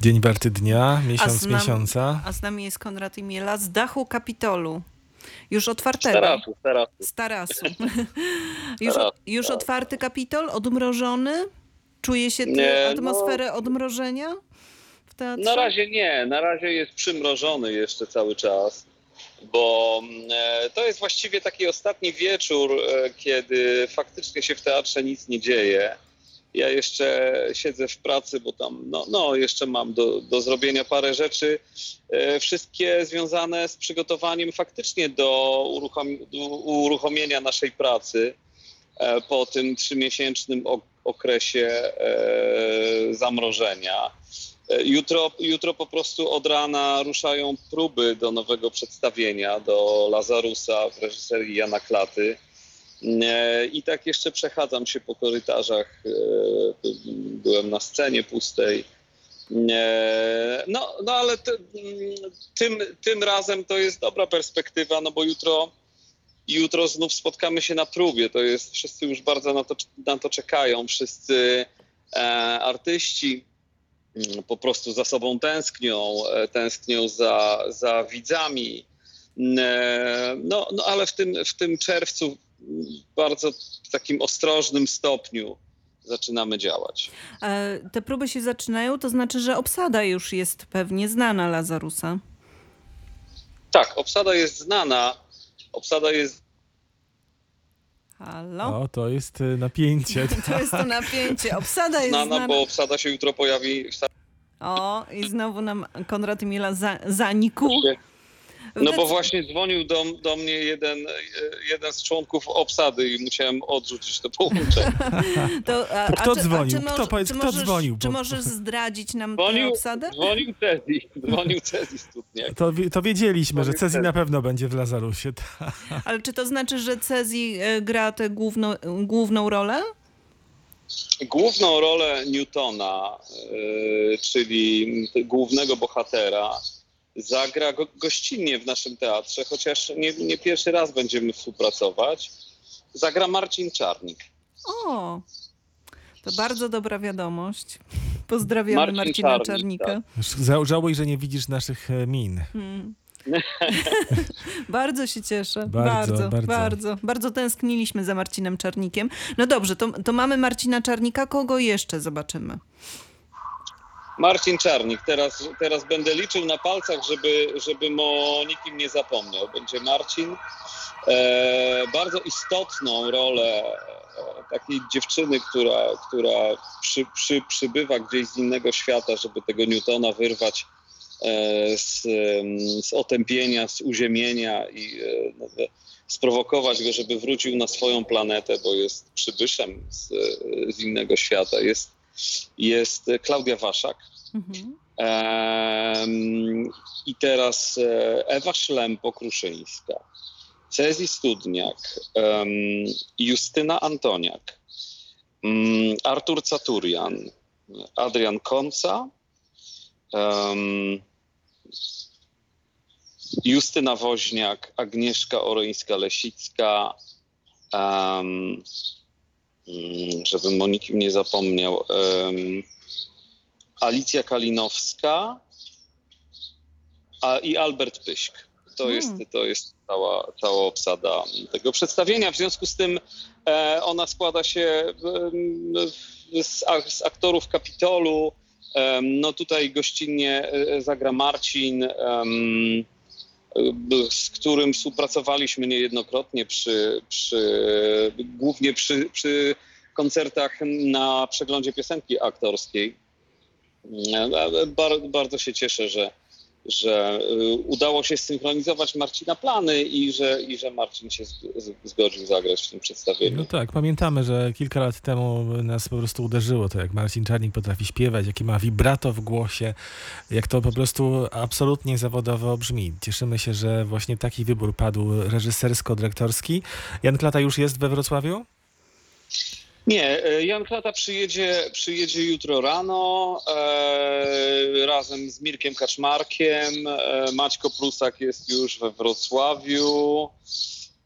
Dzień warty dnia, miesiąc z nam- miesiąca. A z nami jest Konrad Imiela z dachu Kapitolu. Już otwartego. Z tarasu, z tarasu. Z tarasu. już, już otwarty Kapitol, odmrożony? Czuje się tę Nie, no- atmosferę odmrożenia w teatrze? Na razie nie, na razie jest przymrożony jeszcze cały czas, bo mm, e, to jest właściwie taki ostatni wieczór, e, kiedy faktycznie się w teatrze nic nie dzieje. Ja jeszcze siedzę w pracy, bo tam no, no jeszcze mam do, do zrobienia parę rzeczy, e, wszystkie związane z przygotowaniem faktycznie do, uruchom, do uruchomienia naszej pracy e, po tym trzymiesięcznym ok- okresie e, zamrożenia. Jutro, jutro po prostu od rana ruszają próby do nowego przedstawienia, do Lazarusa w reżyserii Jana Klaty. E, I tak jeszcze przechadzam się po korytarzach. e, Byłem na scenie pustej. E, No, no ale ty- tym, tym razem to jest dobra perspektywa, no bo jutro, jutro znów spotkamy się na próbie. To jest, wszyscy już bardzo na to, na to czekają. Wszyscy e, artyści mm, po prostu za sobą tęsknią, tęsknią za, za widzami. No, no ale w tym, w tym czerwcu bardzo w takim ostrożnym stopniu zaczynamy działać. E, Te próby się zaczynają, to znaczy, że obsada już jest pewnie znana Lazarusa. Tak, obsada jest znana. Obsada jest Halo? O, to jest y, napięcie. To jest to napięcie. Obsada jest znana, znana. bo obsada się jutro pojawi w O, i znowu nam Konrad Imiela za, zanikł. No bo właśnie dzwonił do, do mnie jeden, e, jeden z członków obsady i musiałem odrzucić to połączenie. To, a, To kto a czy, dzwonił? A czy Kto, powiedz, czy kto możesz, dzwonił? Czy możesz zdradzić nam tę Dzwonił, obsadę? dzwonił Cezji, dzwonił Cezji Studniak. To, to wiedzieliśmy, że Powiedz Cezji na pewno będzie w Lazarusie. tak. Ale czy to znaczy, że Cezji e, gra tę główną, główną rolę? Główną rolę Newtona, e, czyli głównego bohatera, zagra go, gościnnie w naszym teatrze, chociaż nie, nie pierwszy raz będziemy współpracować. Zagra Marcin Czarnik. O, to bardzo dobra wiadomość. Pozdrawiamy Marcin Marcina Czarnik, Czarnika. tak. Ża- Żałuj, że nie widzisz naszych e, min. Mm. bardzo się cieszę. Bardzo, Bardzo, bardzo. bardzo, bardzo. tęskniliśmy za Marcinem Czarnikiem. No dobrze, to, to mamy Marcina Czarnika. Kogo jeszcze zobaczymy? Marcin Czarnik. Teraz, teraz będę liczył na palcach, żeby, żebym o nikim nie zapomniał. Będzie Marcin. E, bardzo istotną rolę e, takiej dziewczyny, która, która przy, przy, przybywa gdzieś z innego świata, żeby tego Newtona wyrwać e, z, z otępienia, z uziemienia i e, no, sprowokować go, żeby wrócił na swoją planetę, bo jest przybyszem z, z innego świata. Jest, jest Klaudia Waszak. Mhm. I teraz e, Ewa Szlempo-Kruszyńska, Cezji Studniak, Justyna Antoniak, mm, Artur Caturian, Adrian Konca, Justyna Woźniak, Agnieszka Orońska-Lesicka, żebym o nikim nie zapomniał, Alicja Kalinowska a, i Albert Pyśk. To Mm. jest, to jest cała, cała obsada tego przedstawienia. W związku z tym e, ona składa się em, z, z aktorów Kapitolu. Em, no tutaj gościnnie e, zagra Marcin, e, z którym współpracowaliśmy niejednokrotnie przy, przy głównie przy, przy koncertach na przeglądzie piosenki aktorskiej. Bar, bardzo się cieszę, że, że y, udało się synchronizować Marcina plany i że, i że Marcin się zgodził zagrać w tym przedstawieniu. No tak, pamiętamy, że kilka lat temu nas po prostu uderzyło to, jak Marcin Czarnik potrafi śpiewać, jakie ma vibrato w głosie, jak to po prostu absolutnie zawodowo brzmi. Cieszymy się, że właśnie taki wybór padł reżysersko-dyrektorski. Jan Klata już jest we Wrocławiu? Nie, e, Jan Klata przyjedzie, przyjedzie jutro rano e, razem z Mirkiem Kaczmarkiem. E, Maćko Prusak jest już we Wrocławiu.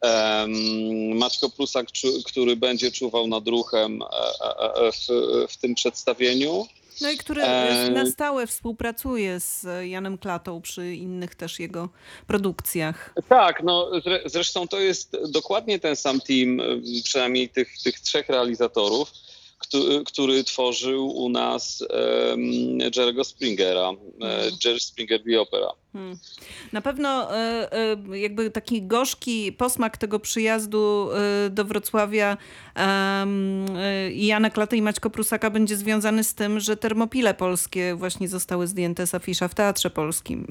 Em, Maćko Prusak, czu, który będzie czuwał nad ruchem e, e, e, w, w tym przedstawieniu. No i który E, na stałe współpracuje z Janem Klatą przy innych też jego produkcjach. Tak, no zre, zresztą to jest dokładnie ten sam team, przynajmniej tych, tych trzech realizatorów, który, który tworzył u nas um, Jerry'ego Springera, e, Jerry Springer The Opera. Hmm. Na pewno e, e, jakby taki gorzki posmak tego przyjazdu e, do Wrocławia Jana Klaty i Maćko Prusaka będzie związany z tym, że termopile polskie właśnie zostały zdjęte z afisza w Teatrze Polskim.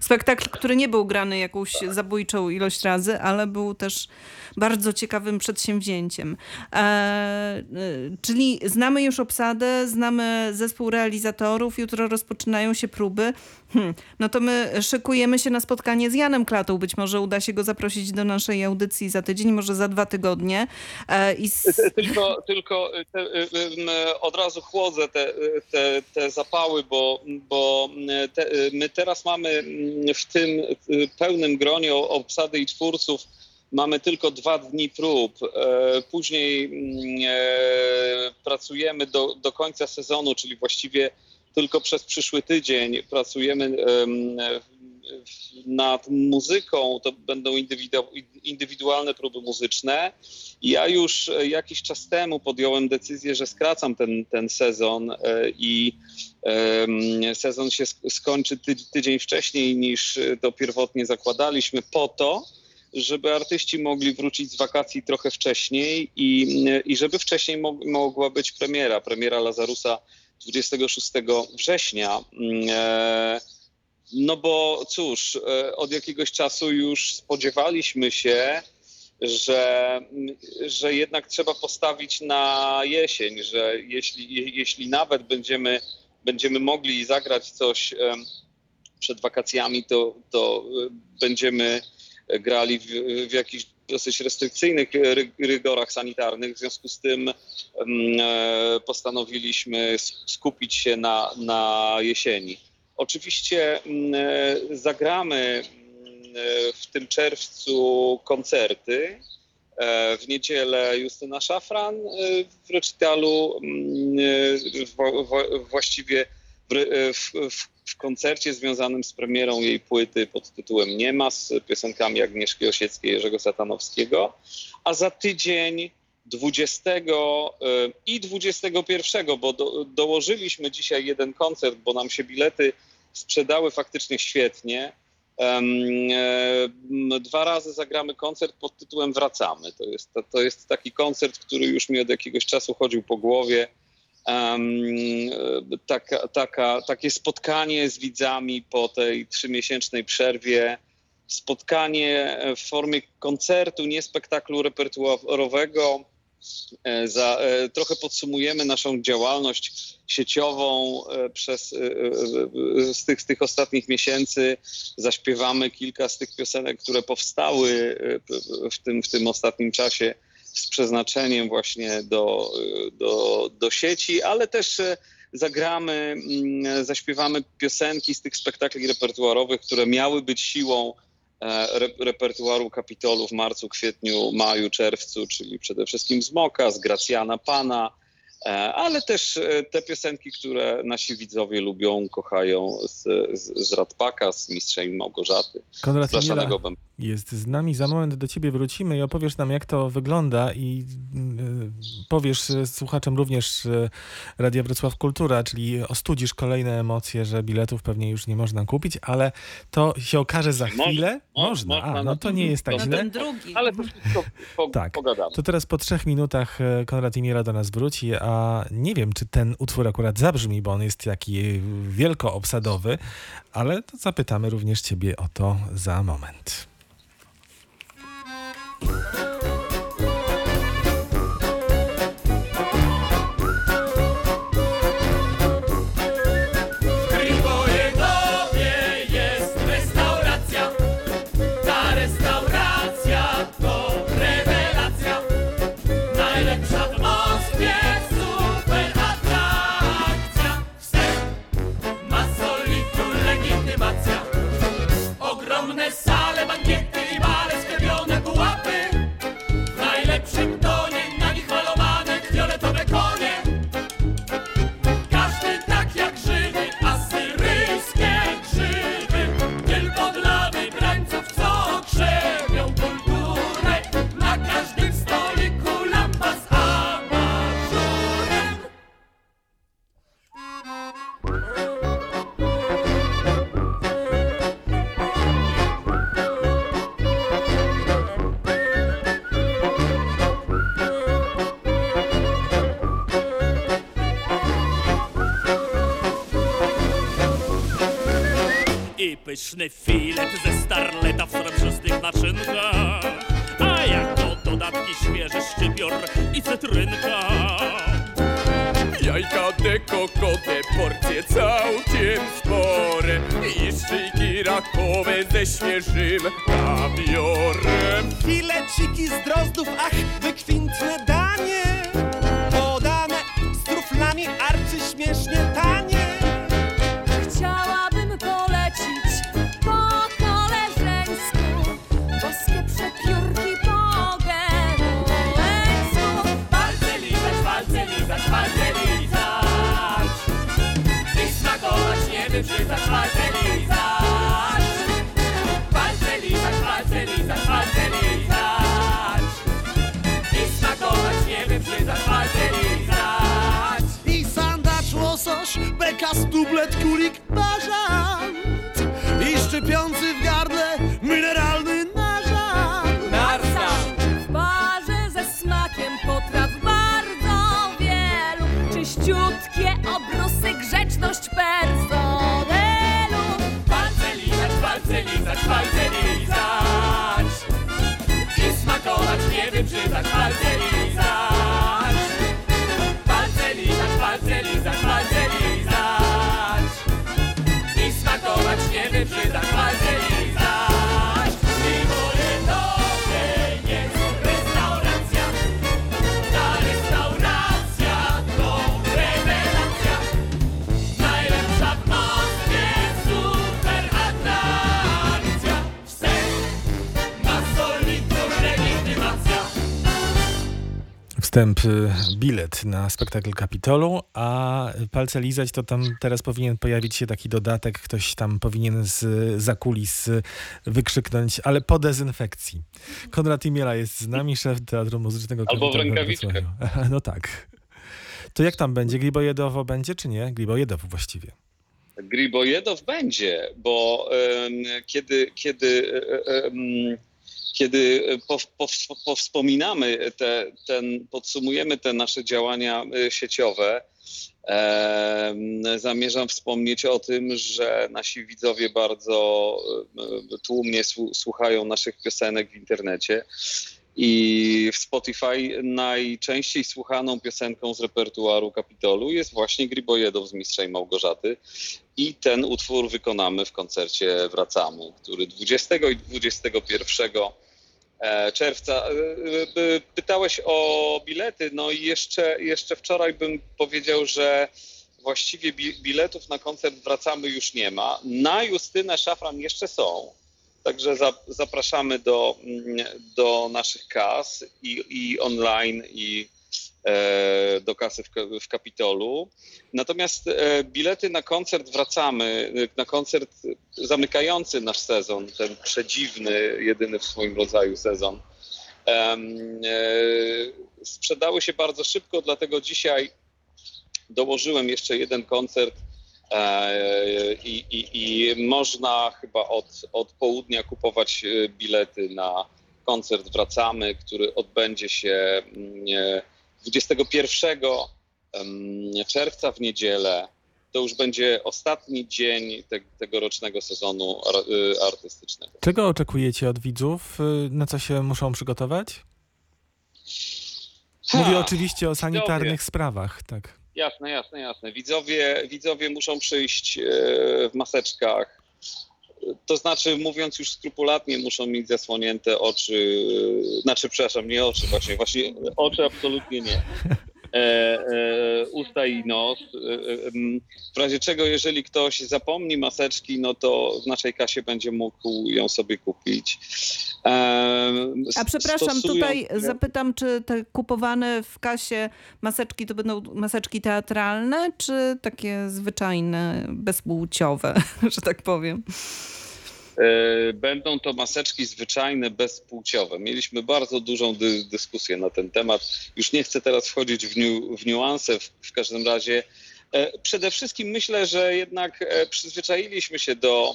Spektakl, który nie był grany jakąś zabójczą ilość razy, ale był też bardzo ciekawym przedsięwzięciem. E, e, czyli znamy już obsadę, znamy zespół realizatorów, jutro rozpoczynają się próby. Hmm. No to my szykujemy się na spotkanie z Janem Klatą. Być może uda się go zaprosić do naszej audycji za tydzień, może za dwa tygodnie. E, i. Tylko, tylko te, y, y, od razu chłodzę te, te, te zapały, bo, bo te, my teraz mamy w tym pełnym gronie obsady i twórców mamy tylko dwa dni prób. Później pracujemy do, do końca sezonu, czyli właściwie tylko przez przyszły tydzień pracujemy nad muzyką, to będą indywidualne próby muzyczne. Ja już jakiś czas temu podjąłem decyzję, że skracam ten, ten sezon i sezon się skończy tydzień wcześniej niż to pierwotnie zakładaliśmy po to, żeby artyści mogli wrócić z wakacji trochę wcześniej i, i żeby wcześniej mogła być premiera, premiera Lazarusa 26 września. No bo cóż, od jakiegoś czasu już spodziewaliśmy się, że, że jednak trzeba postawić na jesień, że jeśli, jeśli nawet będziemy, będziemy mogli zagrać coś przed wakacjami, to, to będziemy grali w, w jakichś dosyć restrykcyjnych rygorach sanitarnych. W związku z tym postanowiliśmy skupić się na, na jesieni. Oczywiście zagramy w tym czerwcu koncerty. W niedzielę Justyna Szafran w recitalu, właściwie w, w, w koncercie związanym z premierą jej płyty pod tytułem Nie ma z piosenkami Agnieszki Osieckiej, Jerzego Satanowskiego, a za tydzień 20 i 21, bo do, dołożyliśmy dzisiaj jeden koncert, bo nam się bilety sprzedały faktycznie świetnie. Dwa razy zagramy koncert pod tytułem Wracamy. To jest, to, to jest taki koncert, który już mi od jakiegoś czasu chodził po głowie. Um, taka, taka, takie spotkanie z widzami po tej trzymiesięcznej przerwie, spotkanie w formie koncertu, nie spektaklu repertuarowego. Za, trochę podsumujemy naszą działalność sieciową przez, z, tych, z tych ostatnich miesięcy. Zaśpiewamy kilka z tych piosenek, które powstały w tym, w tym ostatnim czasie z przeznaczeniem właśnie do, do, do sieci, ale też zagramy, zaśpiewamy piosenki z tych spektakli repertuarowych, które miały być siłą repertuaru Kapitolu w marcu, kwietniu, maju, czerwcu, czyli przede wszystkim z Moka, z Gracjana Pana, ale też te piosenki, które nasi widzowie lubią, kochają z, z, z Radpaka, z Mistrzej Małgorzaty. Konrad jest z nami. Za moment do ciebie wrócimy i opowiesz nam, jak to wygląda i y, powiesz słuchaczom również Radia Wrocław Kultura, czyli ostudzisz kolejne emocje, że biletów pewnie już nie można kupić, ale to się okaże za chwilę. Można, można. A, no to nie jest tak no źle. ten drugi. Ale to wszystko po, tak. pogadamy. To teraz po trzech minutach Konrad Imiera do nas wróci, a nie wiem, czy ten utwór akurat zabrzmi, bo on jest taki wielkoobsadowy, ale zapytamy również ciebie o to za moment. Kawiorem Fileciki z drozdów, ach, wykwintne danie bekas, dublet, kulik, bażant I szczypiący w gardle mineralny narzan Narsan w barze ze smakiem potraw bardzo wielu. Czyściutkie obrusy, grzeczność personelu. Palce lizać, palce lizać, palce lizać. I smakować, nie wybrzydzać, palce Wstęp, y, bilet na spektakl Kapitolu, a palce lizać to tam teraz powinien pojawić się taki dodatek, ktoś tam powinien z za kulis y, wykrzyknąć, ale po dezynfekcji. Konrad Imiela jest z nami, szef Teatru Muzycznego Albo w rękawiczkach. No tak. To jak tam będzie? Glibojedowo będzie, czy nie? Glibojedowo właściwie. Gribojedow będzie, bo em, kiedy, kiedy, em, kiedy po, powspominamy te, ten, podsumujemy te nasze działania e, sieciowe, zamierzam wspomnieć o tym, że nasi widzowie bardzo e, tłumnie słu- słuchają naszych piosenek w internecie. I w Spotify najczęściej słuchaną piosenką z repertuaru Kapitolu jest właśnie Gribojedow z Mistrza i Małgorzaty. I ten utwór wykonamy w koncercie Wracamy, który 20 i 21 e, czerwca. E, e, Pytałeś o bilety, no i jeszcze, jeszcze wczoraj bym powiedział, że właściwie bi- biletów na koncert Wracamy już nie ma. Na Justynę Szafran jeszcze są. Także za, zapraszamy do, mm, do naszych kas i, i online, i e, do kasy w, Ka- w Kapitolu. Natomiast e, bilety na koncert wracamy, e, na koncert zamykający nasz sezon, ten przedziwny, jedyny w swoim rodzaju sezon. e, sprzedały się bardzo szybko, dlatego dzisiaj dołożyłem jeszcze jeden koncert e, i, i, i można chyba od, od południa kupować e, bilety na koncert Wracamy, który odbędzie się mm, e, 21 em, czerwca w niedzielę. To już będzie ostatni dzień te, tegorocznego sezonu y, artystycznego. Czego oczekujecie od widzów? Y, Na co się muszą przygotować? Mówię Ha, oczywiście o sanitarnych widzowie. sprawach, tak. Jasne, jasne, jasne. Widzowie, widzowie muszą przyjść e, w maseczkach. To znaczy, mówiąc już skrupulatnie, muszą mieć zasłonięte oczy. e, Znaczy, przepraszam, nie oczy, właśnie, właśnie oczy absolutnie nie. E, e, usta i nos. E, w razie czego, jeżeli ktoś zapomni maseczki, no to w naszej kasie będzie mógł ją sobie kupić. A przepraszam, tutaj zapytam, czy te kupowane w kasie maseczki to będą maseczki teatralne, czy takie zwyczajne, bezpłciowe, że tak powiem? E, Będą to maseczki zwyczajne, bezpłciowe. Mieliśmy bardzo dużą dy dyskusję na ten temat. Już nie chcę teraz wchodzić w, niu w niuanse, w, w każdym razie. E, Przede wszystkim myślę, że jednak e, przyzwyczailiśmy się do,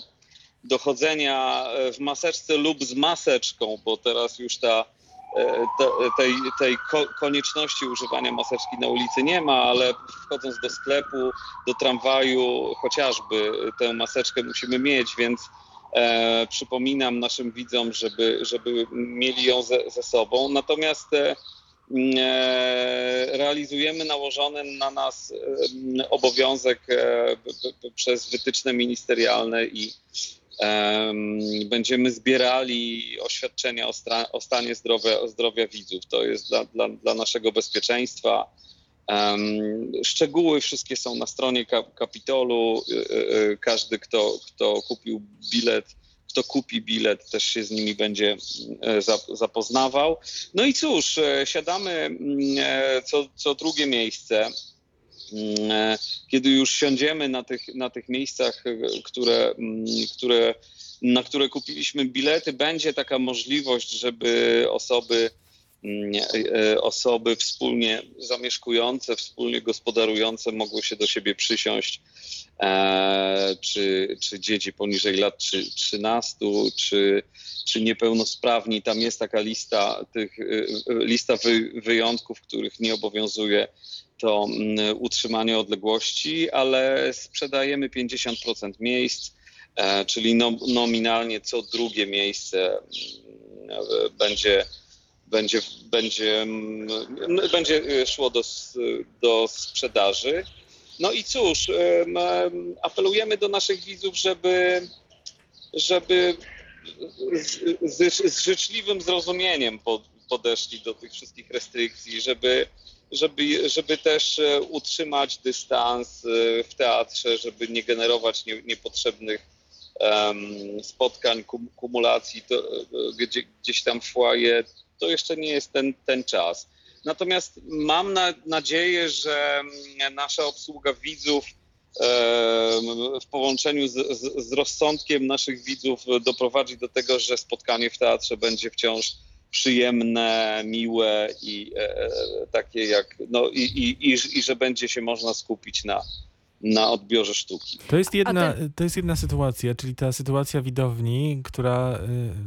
do chodzenia e, w maseczce lub z maseczką, bo teraz już ta te- tej, tej ko- konieczności używania maseczki na ulicy nie ma, ale wchodząc do sklepu, do tramwaju, chociażby tę maseczkę musimy mieć, więc e, przypominam naszym widzom, żeby, żeby mieli ją ze, ze sobą. Natomiast e, e, realizujemy nałożony na nas e, obowiązek e, przez wytyczne ministerialne i em, będziemy zbierali oświadczenia o stanie zdrowia, zdrowia widzów. To jest dla, dla, dla naszego bezpieczeństwa. Szczegóły wszystkie są na stronie ka- Kapitolu. Y, y, y, Każdy, kto, kto kupił bilet, kto kupi bilet, też się z nimi będzie e, zap- zapoznawał. No i cóż, e, siadamy mm, e, co, co drugie miejsce. Mm, Kiedy już siądziemy na tych, na tych miejscach, które, mm, które, na które kupiliśmy bilety, będzie taka możliwość, żeby osoby, osoby wspólnie zamieszkujące, wspólnie gospodarujące mogły się do siebie przysiąść e, czy, czy dzieci poniżej lat trzy- 13, czy, czy niepełnosprawni. Tam jest taka lista, tych, lista wy, wyjątków, których nie obowiązuje to mm, utrzymanie odległości, ale sprzedajemy 50% miejsc, e, czyli no, nominalnie co drugie miejsce mm, e, będzie będzie, będzie, mm, będzie y, szło do, do sprzedaży. No i cóż, em, em, apelujemy do naszych widzów, żeby, żeby z, z, życzliwym zrozumieniem po- podeszli do tych wszystkich restrykcji, żeby, żeby, żeby też e, utrzymać dystans e, w teatrze, żeby nie generować nie, niepotrzebnych spotkań, kum, kumulacji to, e, gdzie, gdzieś tam w foyer. To jeszcze nie jest ten, ten czas. Natomiast mam na, nadzieję, że nasza obsługa widzów w połączeniu z, z, z rozsądkiem naszych widzów doprowadzi do tego, że spotkanie w teatrze będzie wciąż przyjemne, miłe i e, e, takie jak, no i, i, i, i że będzie się można skupić na, na odbiorze sztuki. To jest, jedna, ten- to jest jedna sytuacja, czyli ta sytuacja widowni, która y,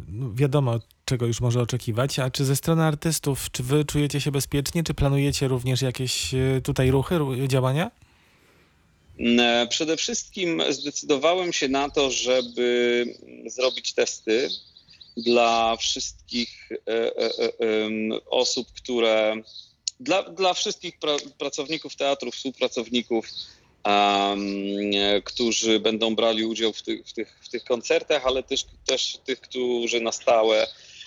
no, wiadomo, czego już może oczekiwać. A czy ze strony artystów, czy wy czujecie się bezpiecznie, czy planujecie również jakieś y, tutaj ruchy, ru- działania? E, Przede wszystkim zdecydowałem się na to, żeby zrobić testy dla wszystkich e, e, osób, które. Dla, dla wszystkich pra, pracowników teatru, współpracowników, którzy będą brali udział w tych, w tych, w tych koncertach, ale też, też tych, którzy na stałe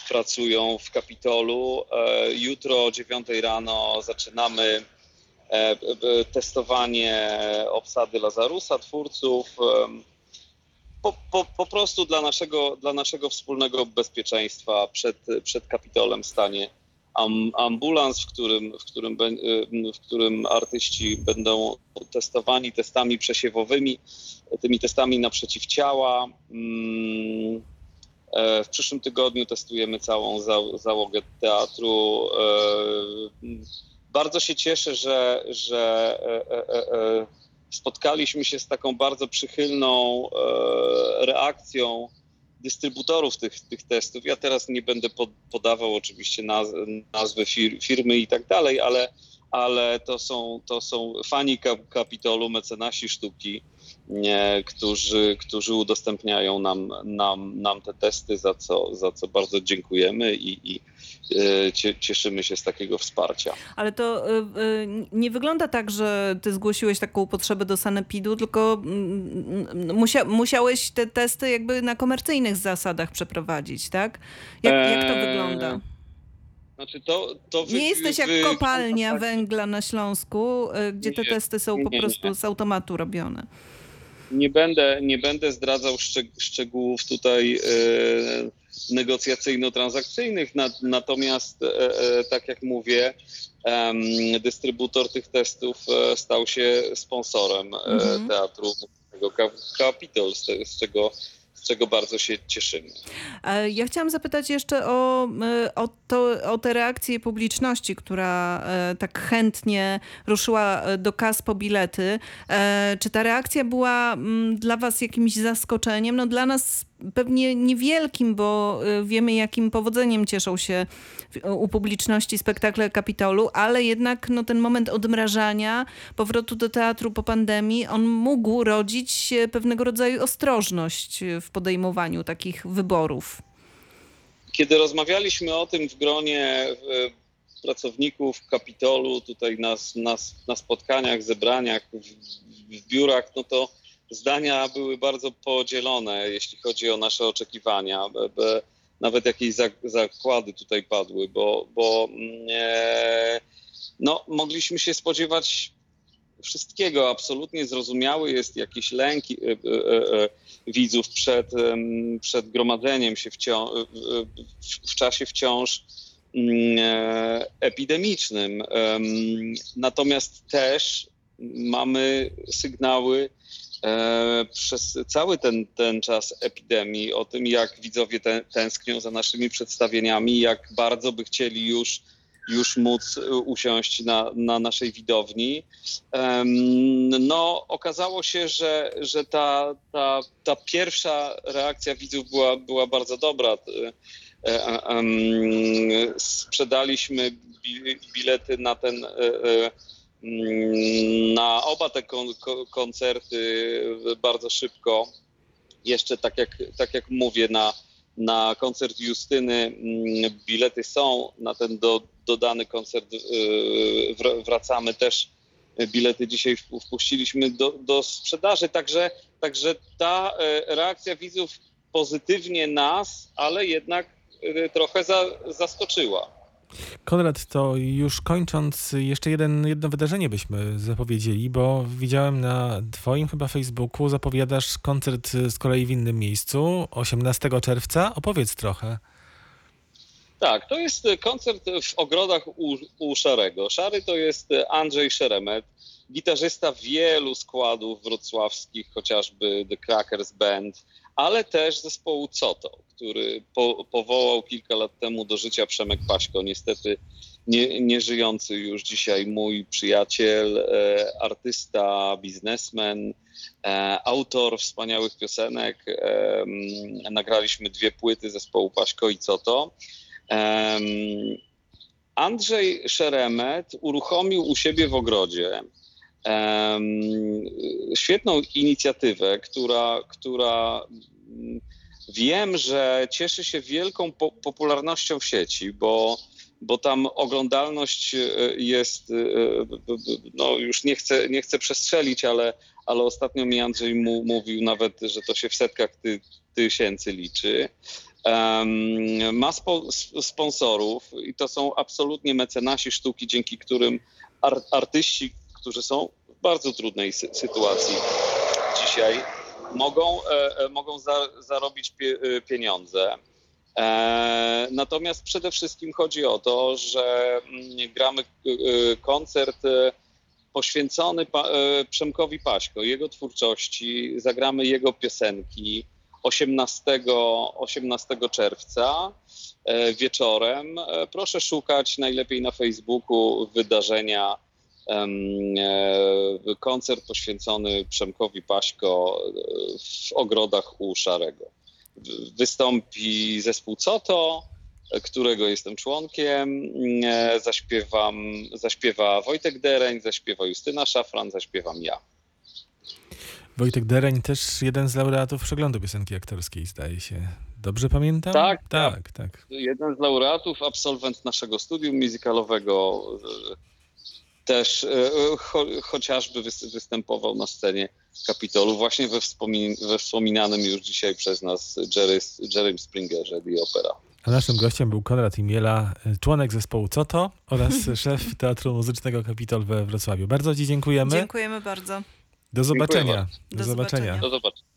pracują w Kapitolu. E, Jutro o 9 rano zaczynamy e, testowanie obsady Lazarusa, twórców. Po, po, po prostu dla naszego, dla naszego wspólnego bezpieczeństwa przed, przed Kapitolem stanie ambulans, w którym, w, którym, bę- w którym artyści będą testowani testami przesiewowymi, tymi testami na przeciwciała. Mm, e, W przyszłym tygodniu testujemy całą za- załogę teatru. E, bardzo się cieszę, że, że e, spotkaliśmy się z taką bardzo przychylną reakcją dystrybutorów tych, tych testów. Ja teraz nie będę pod, podawał oczywiście naz, nazwy fir, firmy i tak dalej, ale, ale to, są, to są fani kap, Kapitolu, mecenasi sztuki, którzy, którzy udostępniają nam, nam, nam te testy, za co, za co bardzo dziękujemy i, i e, cie, cieszymy się z takiego wsparcia. Ale to y, y, nie wygląda tak, że ty zgłosiłeś taką potrzebę do sanepidu, tylko mm, mm, musia, musiałeś te testy jakby na komercyjnych zasadach przeprowadzić, tak? Jak, jak to wygląda? Znaczy to, to wy- Nie jesteś jak wy- kopalnia tak, węgla na Śląsku, gdzie te testy są po prostu z automatu robione. Nie będę, nie będę zdradzał szczeg- szczegółów tutaj e, negocjacyjno-transakcyjnych, na, natomiast e, e, tak jak mówię, dystrybutor tych testów stał się sponsorem Mhm. teatru Capitol, z czego z czego bardzo się cieszymy. E, Ja chciałam zapytać jeszcze o, e, o, to, o te reakcje publiczności, która e, tak chętnie ruszyła do kas po bilety. Czy ta reakcja była mm, dla was jakimś zaskoczeniem? No dla nas pewnie niewielkim, bo e, wiemy jakim powodzeniem cieszą się u publiczności spektakle Kapitolu, ale jednak no, ten moment odmrażania, powrotu do teatru po pandemii, on mógł rodzić pewnego rodzaju ostrożność e, w podejmowaniu takich wyborów. Kiedy rozmawialiśmy o tym w gronie pracowników Kapitolu, tutaj na, na, na spotkaniach, zebraniach, w, w biurach, no to zdania były bardzo podzielone, jeśli chodzi o nasze oczekiwania. Nawet jakieś za, zakłady tutaj padły, bo, bo mm, e, no, mogliśmy się spodziewać wszystkiego. Absolutnie zrozumiały jest jakiś lęk e, e, widzów przed, przed gromadzeniem się w, czasie wciąż mm, epidemicznym. Em, Natomiast też mamy sygnały przez cały ten, ten czas epidemii o tym, jak widzowie tę- tęsknią za naszymi przedstawieniami, jak bardzo by chcieli już, już móc e, usiąść na, na naszej widowni. No, okazało się, że, że ta, ta, ta pierwsza reakcja widzów była, była bardzo dobra. E, e, Sprzedaliśmy bi- bilety na ten, e, e, na oba te kon- ko- koncerty bardzo szybko. Jeszcze tak jak, tak jak mówię, na, na koncert Justyny mm, bilety są, na ten do, dodany koncert wr- wracamy też bilety dzisiaj wpu- wpuściliśmy do, do sprzedaży, także, także ta e, reakcja widzów pozytywnie nas, ale jednak e, trochę za, zaskoczyła. Konrad, to już kończąc, jeszcze jeden, jedno wydarzenie byśmy zapowiedzieli, bo widziałem na twoim chyba Facebooku, zapowiadasz koncert z kolei w innym miejscu, 18 czerwca. Opowiedz trochę. Tak, to jest koncert w ogrodach u, u Szarego. Szary to jest Andrzej Szeremet, gitarzysta wielu składów wrocławskich, chociażby The Crackers Band, ale też zespołu Coto, który po, powołał kilka lat temu do życia Przemek Paśko, niestety nie, nie żyjący już dzisiaj mój przyjaciel, e, artysta, biznesmen, e, autor wspaniałych piosenek. E, nagraliśmy dwie płyty zespołu Paśko i Coto. Andrzej Szeremet uruchomił u siebie w ogrodzie świetną inicjatywę, która, która mm, wiem, że cieszy się wielką po, popularnością w sieci, bo, bo tam oglądalność e, jest, e, no już nie chcę, nie chcę przestrzelić, ale, ale ostatnio mi Andrzej mu, mówił nawet, że to się w setkach ty, tysięcy liczy. Em, ma spo, sponsorów i to są absolutnie mecenasi sztuki, dzięki którym ar, artyści, którzy są w bardzo trudnej sy, sytuacji dzisiaj, mogą, e, e, mogą za, zarobić pie, e, pieniądze. E, natomiast przede wszystkim chodzi o to, że mm, gramy e, koncert poświęcony pa, Przemkowi Paśko, jego twórczości, zagramy jego piosenki 18, 18 czerwca wieczorem. Proszę szukać najlepiej na Facebooku wydarzenia koncert poświęcony Przemkowi Paśko e, w ogrodach u Szarego. Wystąpi zespół Coto, e, którego jestem członkiem. E, Zaśpiewam, zaśpiewa Wojtek Dereń, zaśpiewa Justyna Szafran, zaśpiewam ja. Wojtek Dereń też jeden z laureatów przeglądu piosenki aktorskiej, zdaje się. Dobrze pamiętam? Tak, tak. tak. jeden z laureatów, absolwent naszego studium muzykalowego, e, też e, cho, chociażby wys- występował na scenie Kapitolu, właśnie we, wspomin- we wspominanym już dzisiaj przez nas Jerry, Jerrym Springerze The Opera. A naszym gościem był Konrad Imiela, członek zespołu Coto oraz szef Teatru Muzycznego Kapitol we Wrocławiu. Bardzo Ci dziękujemy. Dziękujemy bardzo. Do zobaczenia. bardzo. Do Do zobaczenia. zobaczenia. Do zobaczenia.